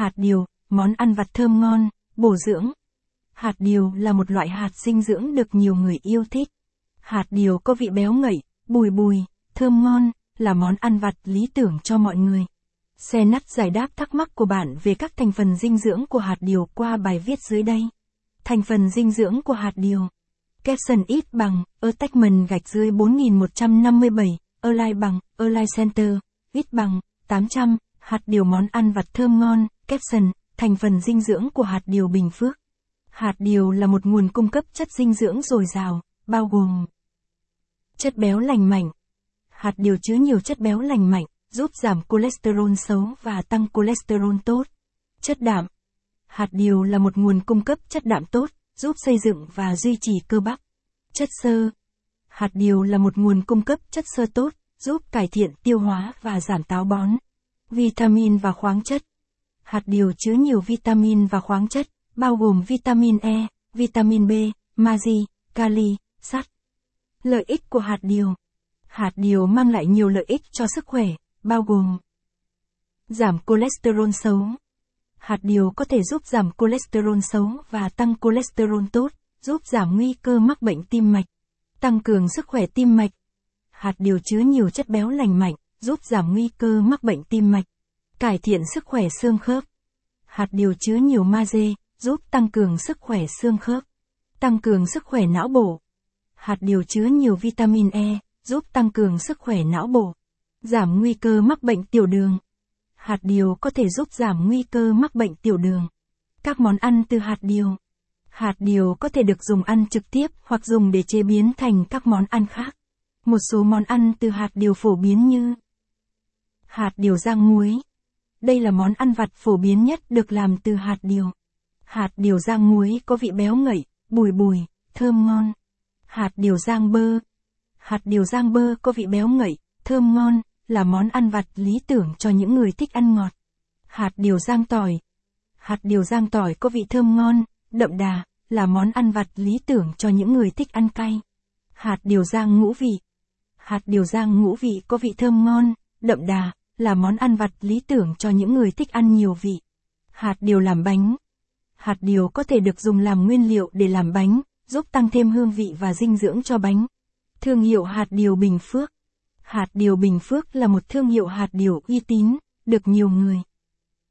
Hạt điều, món ăn vặt thơm ngon, bổ dưỡng. Hạt điều là một loại hạt dinh dưỡng được nhiều người yêu thích. Hạt điều có vị béo ngậy, bùi bùi, thơm ngon, là món ăn vặt lý tưởng cho mọi người. Xe nắt giải đáp thắc mắc của bạn về các thành phần dinh dưỡng của hạt điều qua bài viết dưới đây. Thành phần dinh dưỡng của hạt điều. Capson ít bằng, attachment gạch dưới 4157, align bằng, align center, ít bằng, 800, hạt điều món ăn vặt thơm ngon, capson, thành phần dinh dưỡng của hạt điều bình phước. Hạt điều là một nguồn cung cấp chất dinh dưỡng dồi dào, bao gồm chất béo lành mạnh. Hạt điều chứa nhiều chất béo lành mạnh, giúp giảm cholesterol xấu và tăng cholesterol tốt. Chất đạm. Hạt điều là một nguồn cung cấp chất đạm tốt, giúp xây dựng và duy trì cơ bắp. Chất xơ. Hạt điều là một nguồn cung cấp chất xơ tốt, giúp cải thiện tiêu hóa và giảm táo bón. Vitamin và khoáng chất. Hạt điều chứa nhiều vitamin và khoáng chất, bao gồm vitamin E, vitamin B, magie, kali, sắt. Lợi ích của hạt điều. Hạt điều mang lại nhiều lợi ích cho sức khỏe, bao gồm giảm cholesterol xấu. Hạt điều có thể giúp giảm cholesterol xấu và tăng cholesterol tốt, giúp giảm nguy cơ mắc bệnh tim mạch, tăng cường sức khỏe tim mạch. Hạt điều chứa nhiều chất béo lành mạnh, giúp giảm nguy cơ mắc bệnh tim mạch, cải thiện sức khỏe xương khớp. Hạt điều chứa nhiều magie, giúp tăng cường sức khỏe xương khớp, tăng cường sức khỏe não bộ. Hạt điều chứa nhiều vitamin E, giúp tăng cường sức khỏe não bộ, giảm nguy cơ mắc bệnh tiểu đường. Hạt điều có thể giúp giảm nguy cơ mắc bệnh tiểu đường. Các món ăn từ hạt điều. Hạt điều có thể được dùng ăn trực tiếp hoặc dùng để chế biến thành các món ăn khác. Một số món ăn từ hạt điều phổ biến như hạt điều rang muối. Đây là món ăn vặt phổ biến nhất được làm từ hạt điều. Hạt điều rang muối có vị béo ngậy, bùi bùi, thơm ngon. Hạt điều rang bơ. Hạt điều rang bơ có vị béo ngậy, thơm ngon, là món ăn vặt lý tưởng cho những người thích ăn ngọt. Hạt điều rang tỏi. Hạt điều rang tỏi có vị thơm ngon, đậm đà, là món ăn vặt lý tưởng cho những người thích ăn cay. Hạt điều rang ngũ vị. Hạt điều rang ngũ vị có vị thơm ngon, đậm đà, là món ăn vặt lý tưởng cho những người thích ăn nhiều vị. Hạt điều làm bánh. Hạt điều có thể được dùng làm nguyên liệu để làm bánh, giúp tăng thêm hương vị và dinh dưỡng cho bánh. Thương hiệu hạt điều Bình Phước Hạt điều Bình Phước là một thương hiệu hạt điều uy tín, được nhiều người